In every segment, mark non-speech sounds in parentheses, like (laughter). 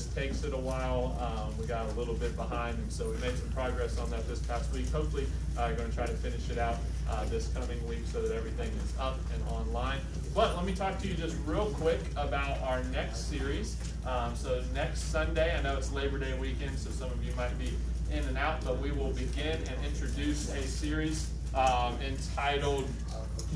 Just takes it a while. Um, we got a little bit behind, and so we made some progress on that this past week. Hopefully, uh, going to try to finish it out uh, this coming week so that everything is up and online. But let me talk to you just real quick about our next series. Um, so next Sunday, I know it's Labor Day weekend, so some of you might be in and out, but we will begin and introduce a series um, entitled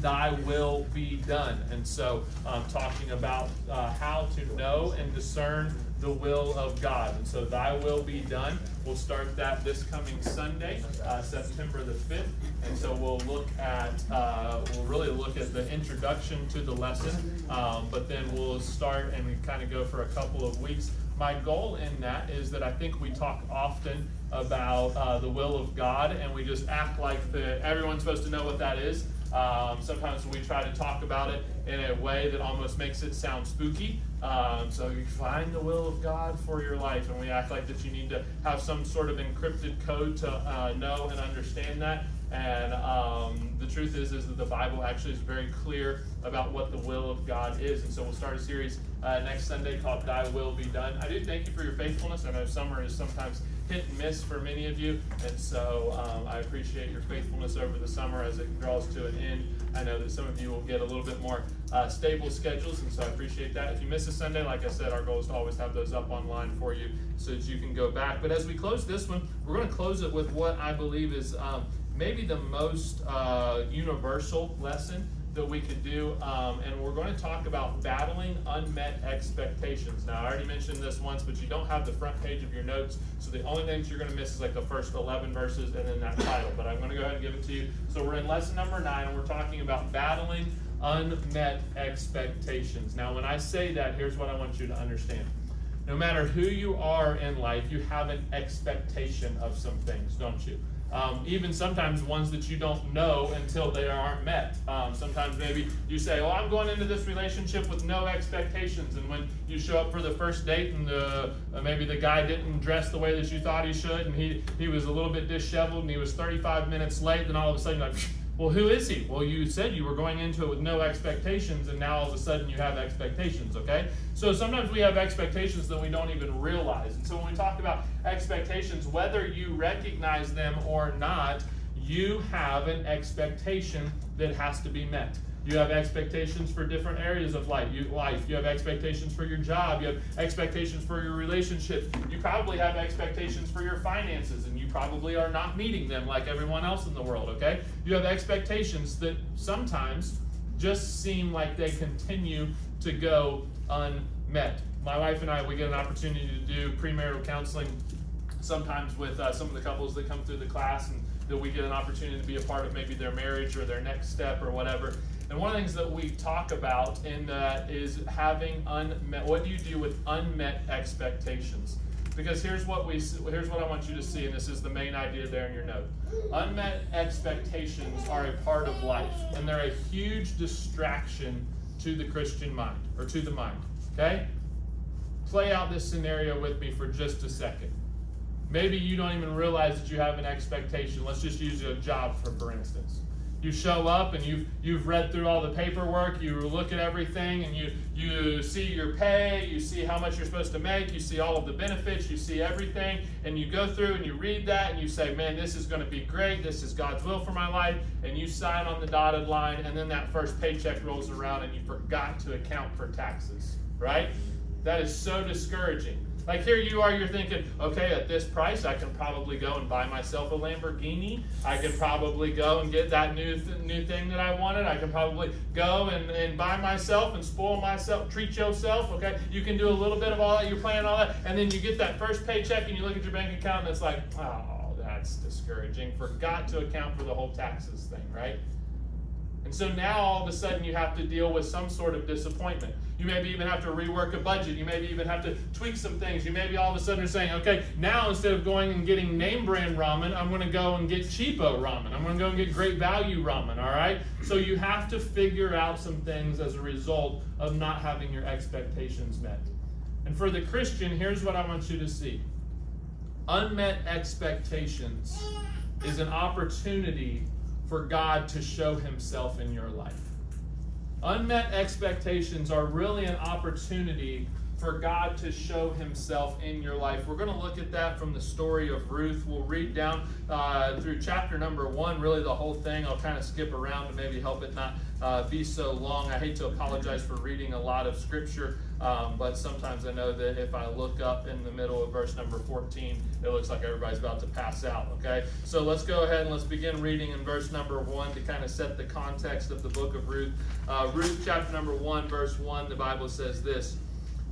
thy will be done. And so, um, talking about uh, how to know and discern the will of God. And so, thy will be done. We'll start that this coming Sunday, uh, September the 5th. And so, we'll look at, uh, we'll really look at the introduction to the lesson, um, but then we'll start and we kind of go for a couple of weeks. My goal in that is that I think we talk often about uh, the will of God and we just act like the, everyone's supposed to know what that is. Um, sometimes we try to talk about it in a way that almost makes it sound spooky. Um, so you find the will of God for your life, and we act like that you need to have some sort of encrypted code to uh, know and understand that. And um, the truth is, is that the Bible actually is very clear about what the will of God is. And so we'll start a series uh, next Sunday called "Thy Will Be Done." I do thank you for your faithfulness. I know summer is sometimes hit and miss for many of you, and so um, I appreciate your faithfulness over the summer as it draws to an end. I know that some of you will get a little bit more uh, stable schedules, and so I appreciate that. If you miss a Sunday, like I said, our goal is to always have those up online for you so that you can go back. But as we close this one, we're going to close it with what I believe is um, maybe the most uh, universal lesson that we could do, um, and we're going to talk about battling unmet expectations. Now, I already mentioned this once, but you don't have the front page of your notes, so the only things you're going to miss is like the first 11 verses and then that title. But I'm going to go ahead and give it to you. So we're in lesson number nine, and we're talking about battling unmet expectations. Now, when I say that, here's what I want you to understand. No matter who you are in life, you have an expectation of some things, don't you? Um, even sometimes ones that you don't know until they aren't met. Um, sometimes maybe you say, "Well, I'm going into this relationship with no expectations," and when you show up for the first date and the, uh, maybe the guy didn't dress the way that you thought he should, and he he was a little bit disheveled, and he was 35 minutes late, then all of a sudden, like. Well, who is he? Well, you said you were going into it with no expectations, and now all of a sudden you have expectations, okay? So sometimes we have expectations that we don't even realize. And so when we talk about expectations, whether you recognize them or not, you have an expectation that has to be met. You have expectations for different areas of life. You, life. you have expectations for your job. You have expectations for your relationships. You probably have expectations for your finances, and you probably are not meeting them like everyone else in the world, okay? You have expectations that sometimes just seem like they continue to go unmet. My wife and I, we get an opportunity to do premarital counseling sometimes with uh, some of the couples that come through the class and that we get an opportunity to be a part of maybe their marriage or their next step or whatever. And one of the things that we talk about in that is having unmet. What do you do with unmet expectations? Because here's what we here's what I want you to see, and this is the main idea there in your note. Unmet expectations are a part of life, and they're a huge distraction to the Christian mind or to the mind. Okay? Play out this scenario with me for just a second. Maybe you don't even realize that you have an expectation. Let's just use a job for for instance you show up and you've you've read through all the paperwork you look at everything and you you see your pay you see how much you're supposed to make you see all of the benefits you see everything and you go through and you read that and you say man this is going to be great. This is god's will for my life and you sign on the dotted line and then that first paycheck rolls around and you forgot to account for taxes right? That is so discouraging like here you are, you're thinking, okay, at this price, I can probably go and buy myself a Lamborghini. I can probably go and get that new th- new thing that I wanted. I can probably go and, and buy myself and spoil myself, treat yourself. Okay, you can do a little bit of all that. You're planning all that, and then you get that first paycheck and you look at your bank account and it's like, oh, that's discouraging. Forgot to account for the whole taxes thing, right? And so now all of a sudden you have to deal with some sort of disappointment. You maybe even have to rework a budget. You maybe even have to tweak some things. You maybe all of a sudden are saying, okay, now instead of going and getting name brand ramen, I'm going to go and get cheapo ramen. I'm going to go and get great value ramen, all right? So you have to figure out some things as a result of not having your expectations met. And for the Christian, here's what I want you to see unmet expectations is an opportunity for God to show himself in your life. Unmet expectations are really an opportunity for God to show himself in your life. We're going to look at that from the story of Ruth. We'll read down uh, through chapter number one, really the whole thing. I'll kind of skip around to maybe help it not uh, be so long. I hate to apologize for reading a lot of scripture, um, but sometimes I know that if I look up in the middle of verse number 14, it looks like everybody's about to pass out, okay? So let's go ahead and let's begin reading in verse number 1 to kind of set the context of the book of Ruth. Uh, Ruth chapter number 1, verse 1, the Bible says this.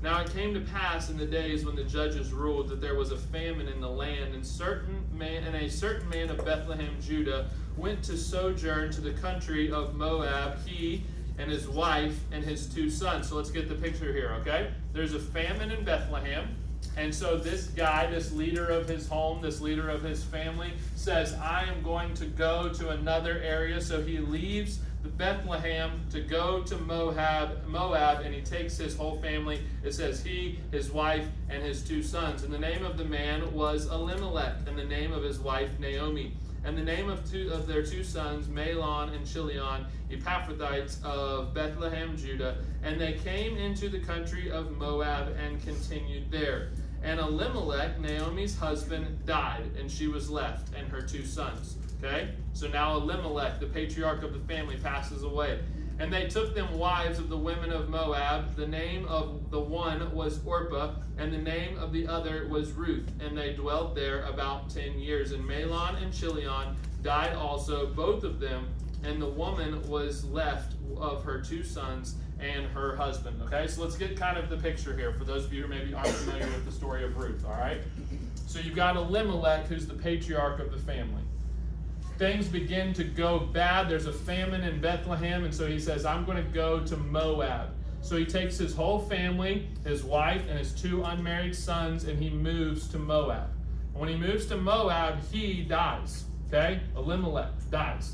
Now it came to pass in the days when the judges ruled that there was a famine in the land, and certain man and a certain man of Bethlehem, Judah, went to sojourn to the country of Moab, he and his wife and his two sons. So let's get the picture here, okay? There's a famine in Bethlehem. And so this guy, this leader of his home, this leader of his family, says, I am going to go to another area. So he leaves Bethlehem to go to Moab, Moab, and he takes his whole family. It says he, his wife, and his two sons. And the name of the man was Elimelech, and the name of his wife Naomi. And the name of two of their two sons, Mahlon and Chilion, Epaphrathites of Bethlehem, Judah. And they came into the country of Moab and continued there. And Elimelech, Naomi's husband, died, and she was left, and her two sons. Okay? So now Elimelech, the patriarch of the family, passes away. And they took them wives of the women of Moab. The name of the one was Orpah, and the name of the other was Ruth. And they dwelt there about ten years. And Mahlon and Chilion died also, both of them. And the woman was left of her two sons and her husband. Okay, so let's get kind of the picture here for those of you who maybe aren't familiar with the story of Ruth. All right, so you've got Elimelech, who's the patriarch of the family things begin to go bad. There's a famine in Bethlehem, and so he says, I'm going to go to Moab. So he takes his whole family, his wife, and his two unmarried sons, and he moves to Moab. And when he moves to Moab, he dies. Okay? Elimelech dies.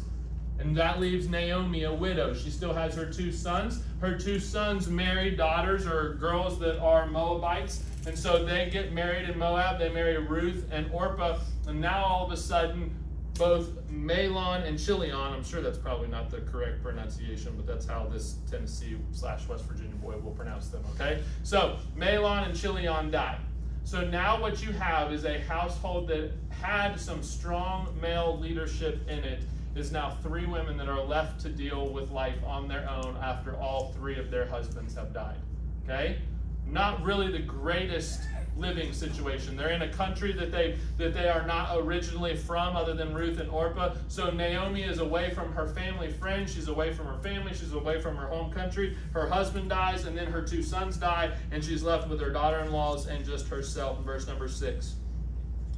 And that leaves Naomi a widow. She still has her two sons. Her two sons marry daughters or girls that are Moabites. And so they get married in Moab. They marry Ruth and Orpah. And now all of a sudden, both Mahlon and Chilion, I'm sure that's probably not the correct pronunciation, but that's how this Tennessee slash West Virginia boy will pronounce them, okay? So Mahlon and Chilion died. So now what you have is a household that had some strong male leadership in it is now three women that are left to deal with life on their own after all three of their husbands have died. Okay? Not really the greatest living situation. They're in a country that they that they are not originally from, other than Ruth and Orpah. So Naomi is away from her family friends. She's away from her family. She's away from her home country. Her husband dies, and then her two sons die, and she's left with her daughter-in-laws and just herself. In verse number six.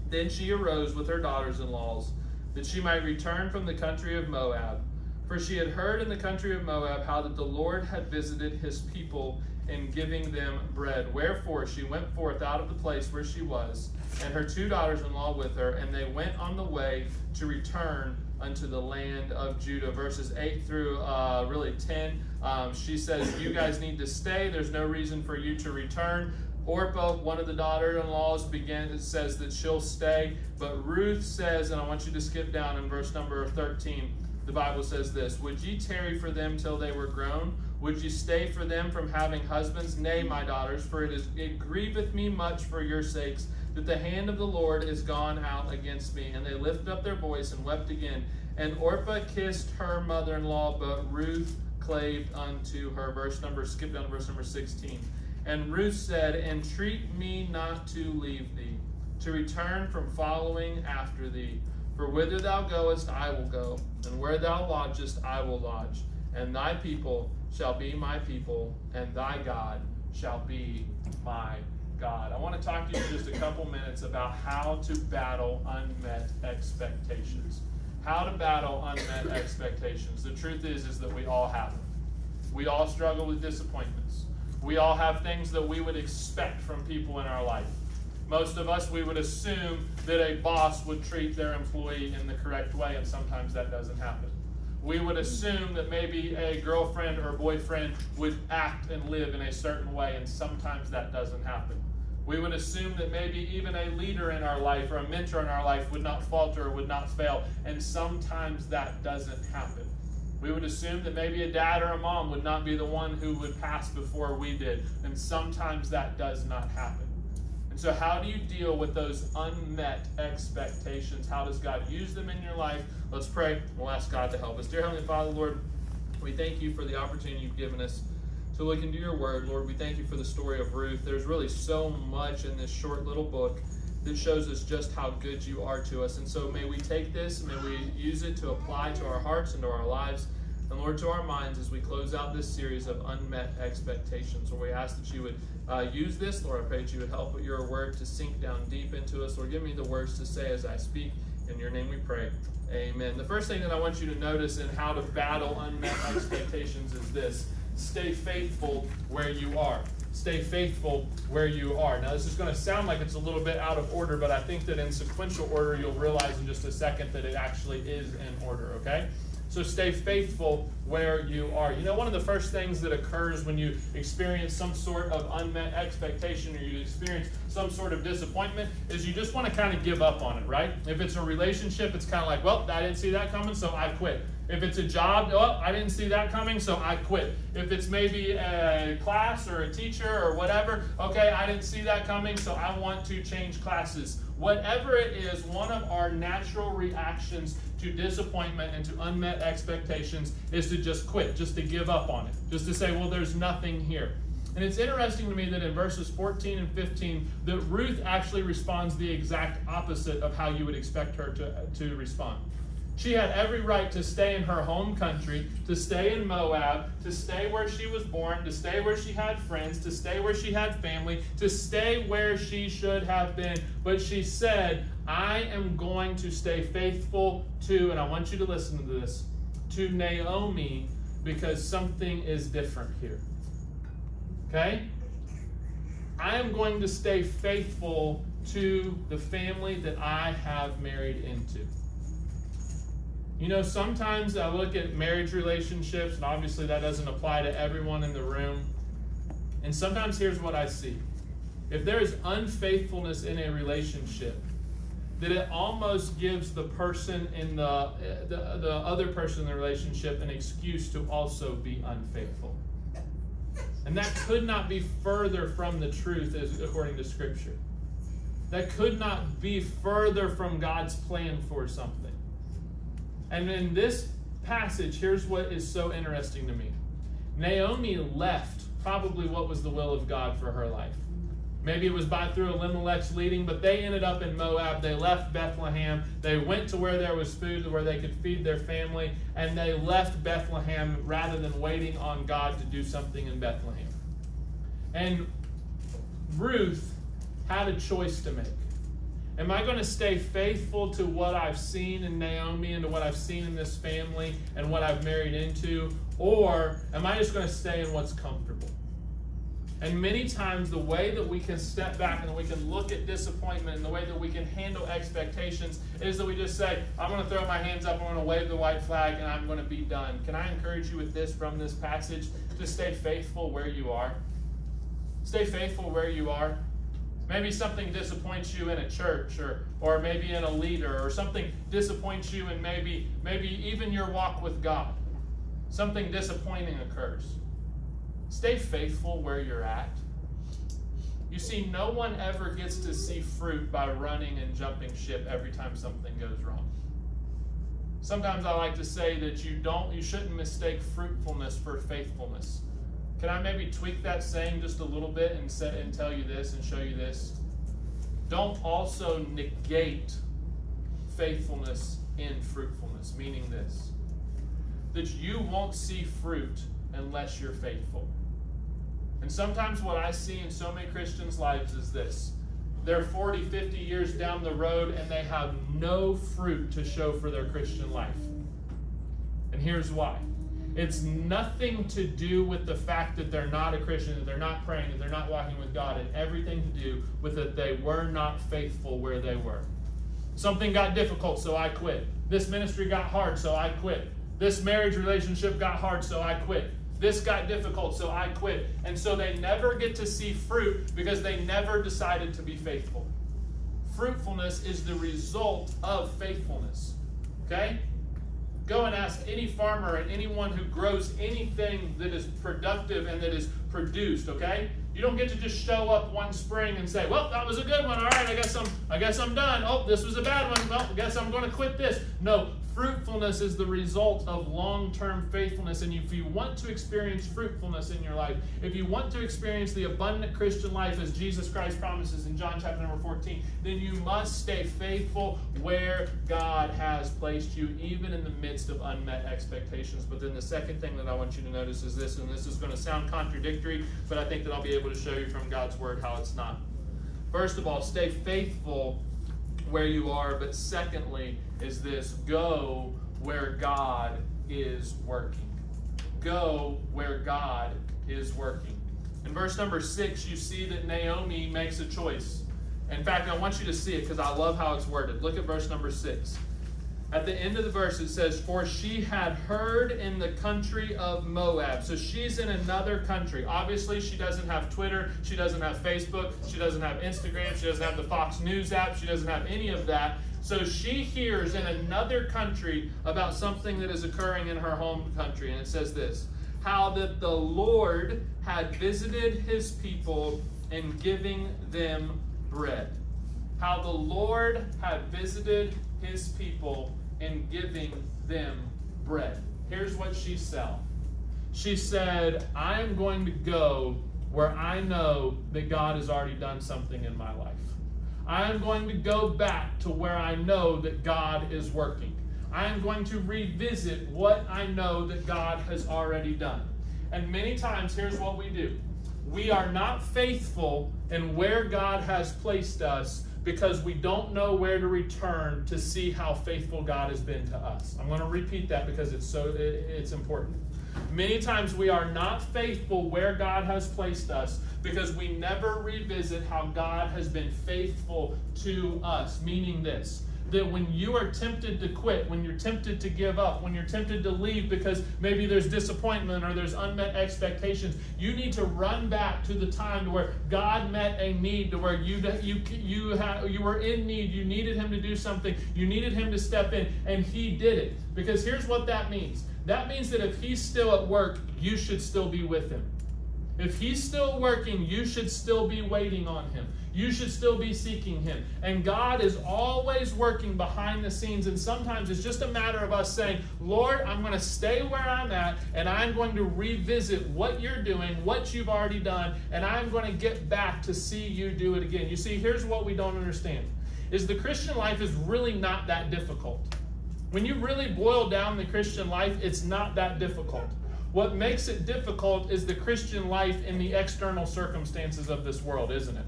Then she arose with her daughters-in-laws, that she might return from the country of Moab. For she had heard in the country of Moab how that the Lord had visited his people in giving them bread. Wherefore she went forth out of the place where she was, and her two daughters in law with her, and they went on the way to return unto the land of Judah. Verses 8 through uh, really 10, um, she says, You guys need to stay. There's no reason for you to return. Orpah, one of the daughter-in-laws, says that she'll stay, but Ruth says, and I want you to skip down in verse number 13. The Bible says this: Would ye tarry for them till they were grown? Would you stay for them from having husbands? Nay, my daughters, for it, is, it grieveth me much for your sakes that the hand of the Lord is gone out against me. And they lifted up their voice and wept again. And Orpah kissed her mother in law, but Ruth claved unto her. Verse number, skip down to verse number 16. And Ruth said, Entreat me not to leave thee, to return from following after thee. For whither thou goest, I will go, and where thou lodgest, I will lodge. And thy people shall be my people, and thy God shall be my God. I want to talk to you just a couple minutes about how to battle unmet expectations. how to battle unmet expectations. The truth is, is that we all have them. We all struggle with disappointments. We all have things that we would expect from people in our life. Most of us, we would assume that a boss would treat their employee in the correct way, and sometimes that doesn't happen. We would assume that maybe a girlfriend or boyfriend would act and live in a certain way, and sometimes that doesn't happen. We would assume that maybe even a leader in our life or a mentor in our life would not falter or would not fail, and sometimes that doesn't happen. We would assume that maybe a dad or a mom would not be the one who would pass before we did, and sometimes that does not happen. So, how do you deal with those unmet expectations? How does God use them in your life? Let's pray. We'll ask God to help us. Dear Heavenly Father, Lord, we thank you for the opportunity you've given us to look into your word. Lord, we thank you for the story of Ruth. There's really so much in this short little book that shows us just how good you are to us. And so may we take this, may we use it to apply to our hearts and to our lives. And Lord, to our minds as we close out this series of unmet expectations, Lord, we ask that you would uh, use this. Lord, I pray that you would help with your word to sink down deep into us. Lord, give me the words to say as I speak. In your name we pray. Amen. The first thing that I want you to notice in how to battle unmet (coughs) expectations is this stay faithful where you are. Stay faithful where you are. Now, this is going to sound like it's a little bit out of order, but I think that in sequential order, you'll realize in just a second that it actually is in order, okay? So stay faithful where you are. You know, one of the first things that occurs when you experience some sort of unmet expectation or you experience some sort of disappointment is you just want to kind of give up on it, right? If it's a relationship, it's kind of like, well, I didn't see that coming, so I quit. If it's a job, oh, I didn't see that coming, so I quit. If it's maybe a class or a teacher or whatever, okay, I didn't see that coming, so I want to change classes. Whatever it is, one of our natural reactions to disappointment and to unmet expectations is to just quit, just to give up on it, just to say, well, there's nothing here. And it's interesting to me that in verses 14 and 15, that Ruth actually responds the exact opposite of how you would expect her to, to respond. She had every right to stay in her home country, to stay in Moab, to stay where she was born, to stay where she had friends, to stay where she had family, to stay where she should have been. But she said, I am going to stay faithful to, and I want you to listen to this, to Naomi because something is different here. Okay? I am going to stay faithful to the family that I have married into. You know, sometimes I look at marriage relationships, and obviously that doesn't apply to everyone in the room. And sometimes here's what I see if there is unfaithfulness in a relationship, that it almost gives the person in the, the, the other person in the relationship an excuse to also be unfaithful. And that could not be further from the truth as, according to Scripture. That could not be further from God's plan for something. And in this passage, here's what is so interesting to me Naomi left probably what was the will of God for her life. Maybe it was by through Elimelech's leading, but they ended up in Moab. They left Bethlehem. They went to where there was food, where they could feed their family, and they left Bethlehem rather than waiting on God to do something in Bethlehem. And Ruth had a choice to make. Am I going to stay faithful to what I've seen in Naomi and to what I've seen in this family and what I've married into? Or am I just going to stay in what's comfortable? And many times, the way that we can step back and we can look at disappointment and the way that we can handle expectations is that we just say, I'm going to throw my hands up, I'm going to wave the white flag, and I'm going to be done. Can I encourage you with this from this passage? To stay faithful where you are. Stay faithful where you are. Maybe something disappoints you in a church or, or maybe in a leader or something disappoints you in maybe, maybe even your walk with God. Something disappointing occurs. Stay faithful where you're at. You see, no one ever gets to see fruit by running and jumping ship every time something goes wrong. Sometimes I like to say that you don't you shouldn't mistake fruitfulness for faithfulness. Can I maybe tweak that saying just a little bit and set and tell you this and show you this? Don't also negate faithfulness in fruitfulness, meaning this that you won't see fruit unless you're faithful. And sometimes what I see in so many Christians' lives is this they're 40, 50 years down the road and they have no fruit to show for their Christian life. And here's why. It's nothing to do with the fact that they're not a Christian, that they're not praying, that they're not walking with God, and everything to do with that they were not faithful where they were. Something got difficult, so I quit. This ministry got hard, so I quit. This marriage relationship got hard, so I quit. This got difficult, so I quit. And so they never get to see fruit because they never decided to be faithful. Fruitfulness is the result of faithfulness. Okay? Go and ask any farmer and anyone who grows anything that is productive and that is produced, okay? You don't get to just show up one spring and say, "Well, that was a good one. All right, I guess I'm I guess I'm done. Oh, this was a bad one. Well, I guess I'm going to quit this." No, fruitfulness is the result of long-term faithfulness and if you want to experience fruitfulness in your life, if you want to experience the abundant Christian life as Jesus Christ promises in John chapter number 14, then you must stay faithful where God has placed you even in the midst of unmet expectations. But then the second thing that I want you to notice is this and this is going to sound contradictory, but I think that I'll be able to show you from God's word how it's not. First of all, stay faithful where you are, but secondly, is this go where God is working. Go where God is working. In verse number six, you see that Naomi makes a choice. In fact, I want you to see it because I love how it's worded. Look at verse number six. At the end of the verse, it says, For she had heard in the country of Moab. So she's in another country. Obviously, she doesn't have Twitter. She doesn't have Facebook. She doesn't have Instagram. She doesn't have the Fox News app. She doesn't have any of that. So she hears in another country about something that is occurring in her home country. And it says this How that the Lord had visited his people in giving them bread. How the Lord had visited his people and giving them bread. Here's what she said. She said, I am going to go where I know that God has already done something in my life. I am going to go back to where I know that God is working. I am going to revisit what I know that God has already done. And many times, here's what we do we are not faithful in where God has placed us because we don't know where to return to see how faithful God has been to us. I'm going to repeat that because it's so it's important. Many times we are not faithful where God has placed us because we never revisit how God has been faithful to us, meaning this that when you are tempted to quit, when you're tempted to give up, when you're tempted to leave because maybe there's disappointment or there's unmet expectations, you need to run back to the time to where God met a need, to where you you you had, you were in need, you needed Him to do something, you needed Him to step in, and He did it. Because here's what that means. That means that if He's still at work, you should still be with Him. If He's still working, you should still be waiting on Him you should still be seeking Him. And God is always working behind the scenes. And sometimes it's just a matter of us saying, Lord, I'm going to stay where I'm at and I'm going to revisit what you're doing, what you've already done, and I'm going to get back to see you do it again. You see, here's what we don't understand is the Christian life is really not that difficult. When you really boil down the Christian life, it's not that difficult. What makes it difficult is the Christian life in the external circumstances of this world, isn't it?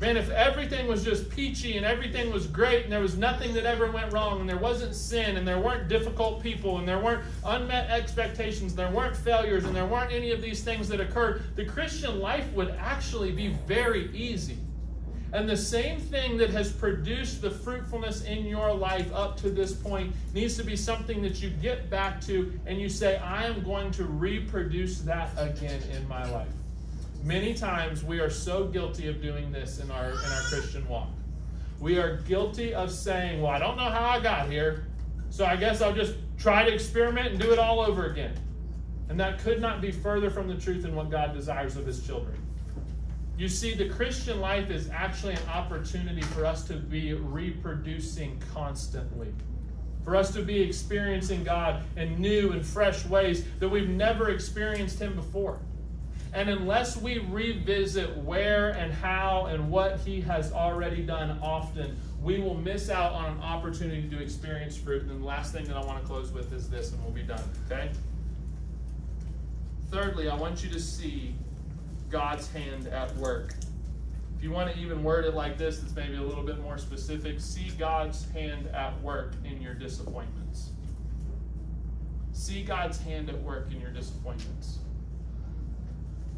Man, if everything was just peachy and everything was great and there was nothing that ever went wrong and there wasn't sin and there weren't difficult people and there weren't unmet expectations, there weren't failures and there weren't any of these things that occurred, the Christian life would actually be very easy. And the same thing that has produced the fruitfulness in your life up to this point needs to be something that you get back to and you say, I am going to reproduce that again in my life. Many times we are so guilty of doing this in our in our Christian walk. We are guilty of saying, "Well, I don't know how I got here, so I guess I'll just try to experiment and do it all over again." And that could not be further from the truth in what God desires of his children. You see, the Christian life is actually an opportunity for us to be reproducing constantly. For us to be experiencing God in new and fresh ways that we've never experienced Him before. And unless we revisit where and how and what He has already done often, we will miss out on an opportunity to experience fruit. And the last thing that I want to close with is this, and we'll be done, okay? Thirdly, I want you to see God's hand at work. If you want to even word it like this, it's maybe a little bit more specific. See God's hand at work in your disappointments. See God's hand at work in your disappointments.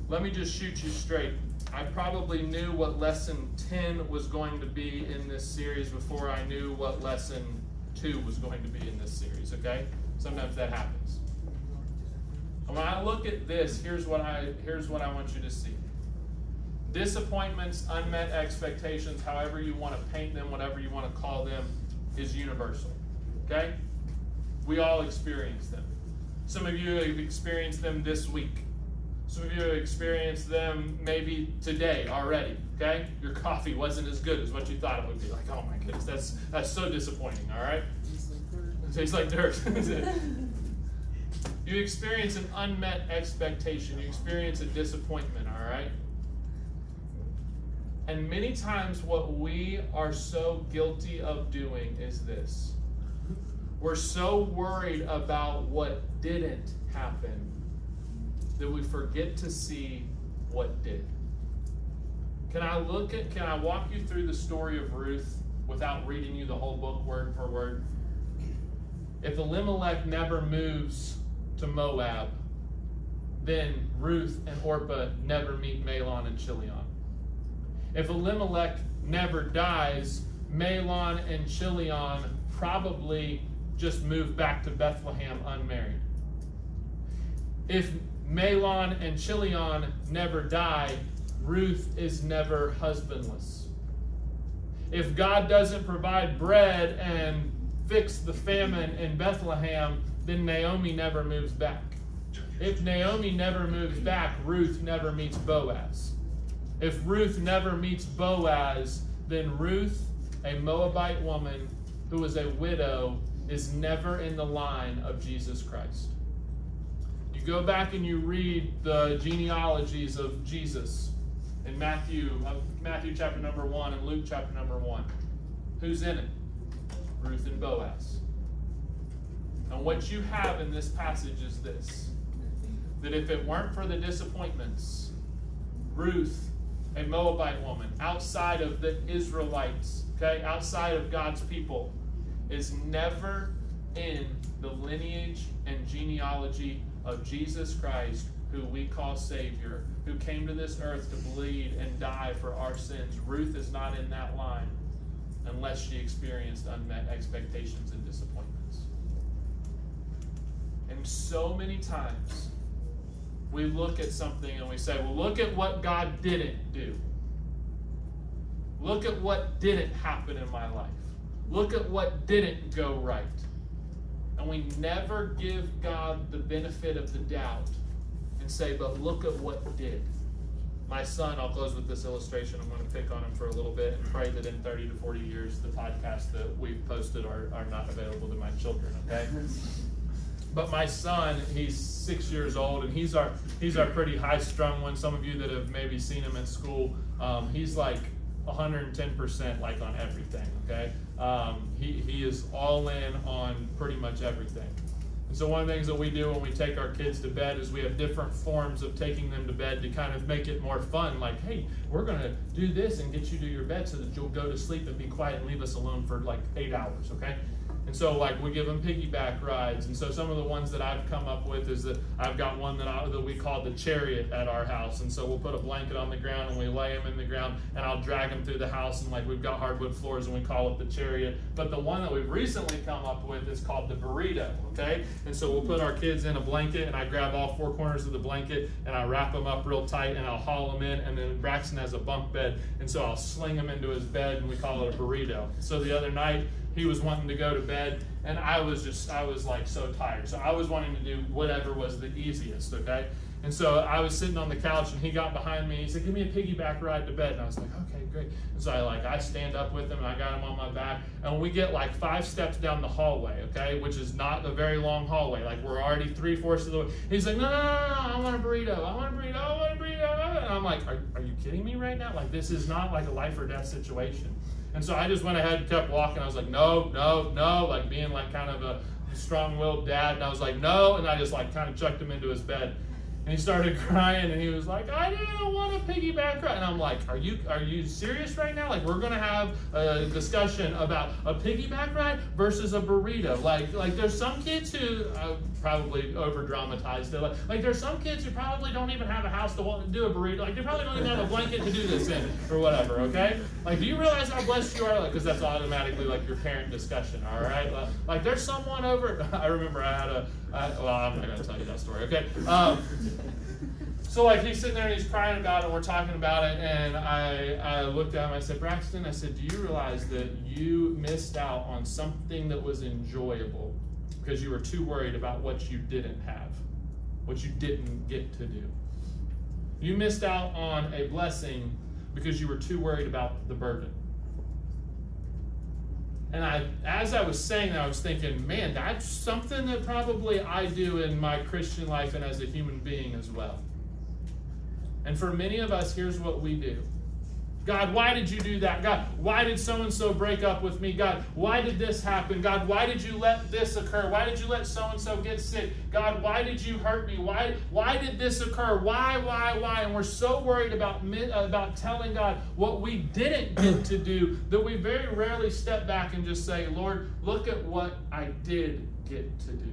Let me just shoot you straight. I probably knew what lesson 10 was going to be in this series before I knew what lesson 2 was going to be in this series, okay? Sometimes that happens. And when I look at this, here's what I here's what I want you to see. Disappointments, unmet expectations, however you want to paint them, whatever you want to call them, is universal. Okay? We all experience them. Some of you have experienced them this week. Some of you have experienced them maybe today already. Okay? Your coffee wasn't as good as what you thought it would be. Like, oh my goodness, that's that's so disappointing, all right? It tastes like dirt. (laughs) (laughs) you experience an unmet expectation. You experience a disappointment, all right? And many times, what we are so guilty of doing is this we're so worried about what didn't happen that we forget to see what did. Can I look at, can I walk you through the story of Ruth without reading you the whole book word for word? If Elimelech never moves to Moab, then Ruth and Orpah never meet Mahlon and Chilion. If Elimelech never dies, Mahlon and Chilion probably just move back to Bethlehem unmarried. If Mahlon and Chilion never die, Ruth is never husbandless. If God doesn't provide bread and fix the famine in Bethlehem, then Naomi never moves back. If Naomi never moves back, Ruth never meets Boaz. If Ruth never meets Boaz, then Ruth, a Moabite woman who is a widow, is never in the line of Jesus Christ. You go back and you read the genealogies of Jesus in Matthew, Matthew chapter number one and Luke chapter number one. Who's in it? Ruth and Boaz. And what you have in this passage is this that if it weren't for the disappointments, Ruth a Moabite woman outside of the Israelites, okay, outside of God's people, is never in the lineage and genealogy of Jesus Christ, who we call Savior, who came to this earth to bleed and die for our sins. Ruth is not in that line unless she experienced unmet expectations and disappointments. So many times, we look at something and we say, well, look at what God didn't do. Look at what didn't happen in my life. Look at what didn't go right. And we never give God the benefit of the doubt and say, but look at what did. My son, I'll close with this illustration. I'm going to pick on him for a little bit and pray that in 30 to 40 years, the podcasts that we've posted are, are not available to my children, okay? But my son, he's six years old, and he's our he's our pretty high strung one. Some of you that have maybe seen him at school, um, he's like 110% like on everything. Okay, um, he he is all in on pretty much everything. And so one of the things that we do when we take our kids to bed is we have different forms of taking them to bed to kind of make it more fun. Like, hey, we're going to do this and get you to your bed so that you'll go to sleep and be quiet and leave us alone for like eight hours. Okay. And so, like, we give them piggyback rides. And so, some of the ones that I've come up with is that I've got one that, I, that we call the chariot at our house. And so, we'll put a blanket on the ground and we lay them in the ground, and I'll drag them through the house. And, like, we've got hardwood floors and we call it the chariot. But the one that we've recently come up with is called the burrito, okay? And so, we'll put our kids in a blanket, and I grab all four corners of the blanket and I wrap them up real tight and I'll haul them in. And then Braxton has a bunk bed, and so I'll sling him into his bed and we call it a burrito. So, the other night, he was wanting to go to bed and I was just I was like so tired. So I was wanting to do whatever was the easiest, okay? And so I was sitting on the couch and he got behind me. He said, "Give me a piggyback ride to bed." And I was like, "Okay, great." And so I like I stand up with him and I got him on my back and we get like five steps down the hallway, okay, which is not a very long hallway. Like we're already three fourths of the way. He's like, "No, no, no, no! I want a burrito! I want a burrito! I want a burrito!" And I'm like, "Are, are you kidding me right now? Like this is not like a life or death situation." And so I just went ahead and kept walking. I was like, no, no, no, like being like kind of a strong willed dad. And I was like, no. And I just like kind of chucked him into his bed. And he started (laughs) crying and he was like i didn't want a piggyback ride and i'm like are you are you serious right now? Like we're gonna have a discussion about a piggyback ride versus a burrito. Like like there's some kids who uh, probably over dramatized it like, like there's some kids who probably don't even have a house to do a burrito like they probably don't even have a blanket to do this in or whatever okay? Like do you realize how blessed you are? Like because that's automatically like your parent discussion all right? Like, like there's someone over (laughs) i remember i had a I, well i'm not gonna tell you that story okay? Um, so like he's sitting there and he's crying about it, and we're talking about it, and I, I looked at him, I said, Braxton, I said, do you realize that you missed out on something that was enjoyable because you were too worried about what you didn't have, what you didn't get to do? You missed out on a blessing because you were too worried about the burden. And I, as I was saying that, I was thinking, man, that's something that probably I do in my Christian life and as a human being as well. And for many of us, here's what we do God, why did you do that? God, why did so and so break up with me? God, why did this happen? God, why did you let this occur? Why did you let so and so get sick? God, why did you hurt me? Why why did this occur? Why why why? And we're so worried about about telling God what we didn't get to do that we very rarely step back and just say, "Lord, look at what I did get to do."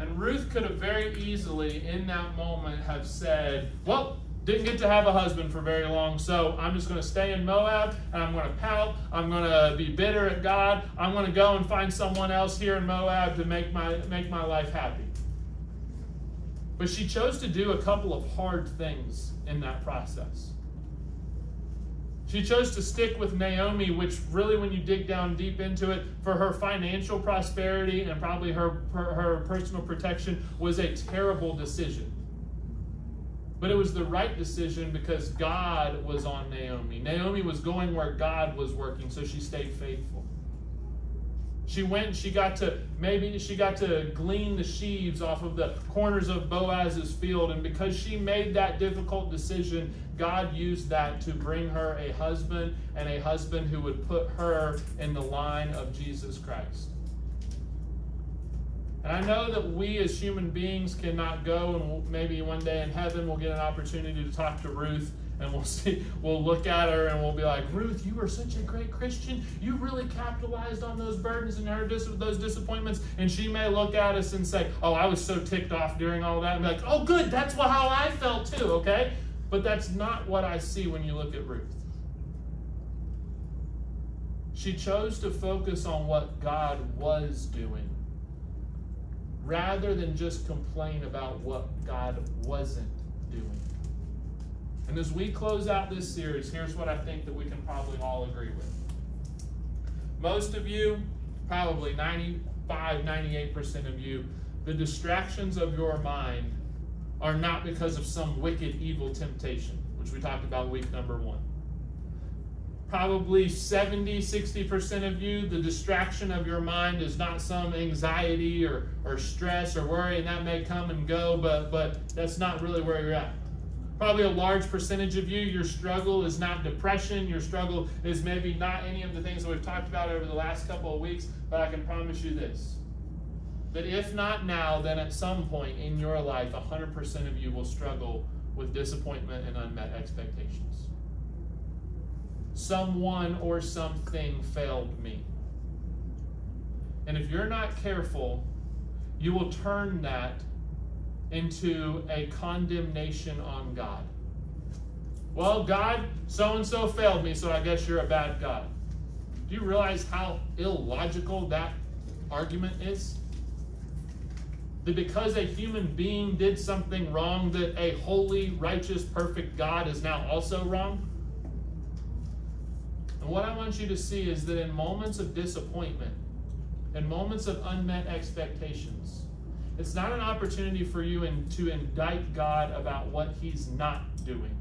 And Ruth could have very easily, in that moment, have said, Well, didn't get to have a husband for very long, so I'm just going to stay in Moab and I'm going to pout. I'm going to be bitter at God. I'm going to go and find someone else here in Moab to make my, make my life happy. But she chose to do a couple of hard things in that process. She chose to stick with Naomi, which really, when you dig down deep into it, for her financial prosperity and probably her, her, her, personal protection, was a terrible decision. But it was the right decision because God was on Naomi. Naomi was going where God was working, so she stayed faithful. She went she got to, maybe she got to glean the sheaves off of the corners of Boaz's field. And because she made that difficult decision, God used that to bring her a husband and a husband who would put her in the line of Jesus Christ. And I know that we as human beings cannot go, and maybe one day in heaven we'll get an opportunity to talk to Ruth and we'll (laughs) see we'll look at her and we'll be like ruth you were such a great christian. You really capitalized on those burdens and her dis- those disappointments. And she may look at us and say oh i was so ticked off during all that. And be like oh good. That's what, how i felt too okay? But that's not what i see when you look at ruth. She chose to focus on what god was doing rather than just complain about what god wasn't doing and as we close out this series, here's what I think that we can probably all agree with. Most of you, probably 95, 98% of you, the distractions of your mind are not because of some wicked, evil temptation, which we talked about week number one. Probably 70, 60% of you, the distraction of your mind is not some anxiety or, or stress or worry, and that may come and go, but, but that's not really where you're at. Probably a large percentage of you, your struggle is not depression. Your struggle is maybe not any of the things that we've talked about over the last couple of weeks, but I can promise you this that if not now, then at some point in your life, 100% of you will struggle with disappointment and unmet expectations. Someone or something failed me. And if you're not careful, you will turn that into a condemnation on God. Well, God, so and so failed me, so I guess you're a bad God. Do you realize how illogical that argument is? That because a human being did something wrong, that a holy, righteous, perfect God is now also wrong? And what I want you to see is that in moments of disappointment, in moments of unmet expectations, it's not an opportunity for you in, to indict God about what He's not doing.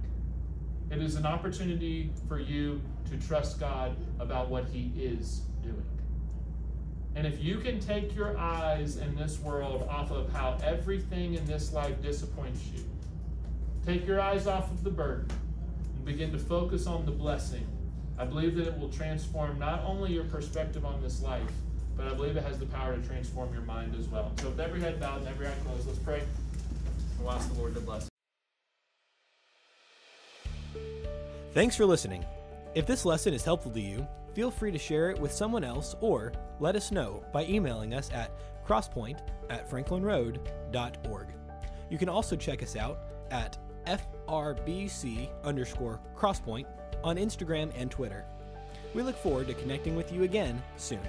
It is an opportunity for you to trust God about what He is doing. And if you can take your eyes in this world off of how everything in this life disappoints you, take your eyes off of the burden and begin to focus on the blessing, I believe that it will transform not only your perspective on this life, but I believe it has the power to transform your mind as well. So with every head bowed and every eye closed, let's pray. we'll ask the Lord to bless. Thanks for listening. If this lesson is helpful to you, feel free to share it with someone else or let us know by emailing us at crosspoint at franklinroad.org. You can also check us out at FRBC underscore crosspoint on Instagram and Twitter. We look forward to connecting with you again soon.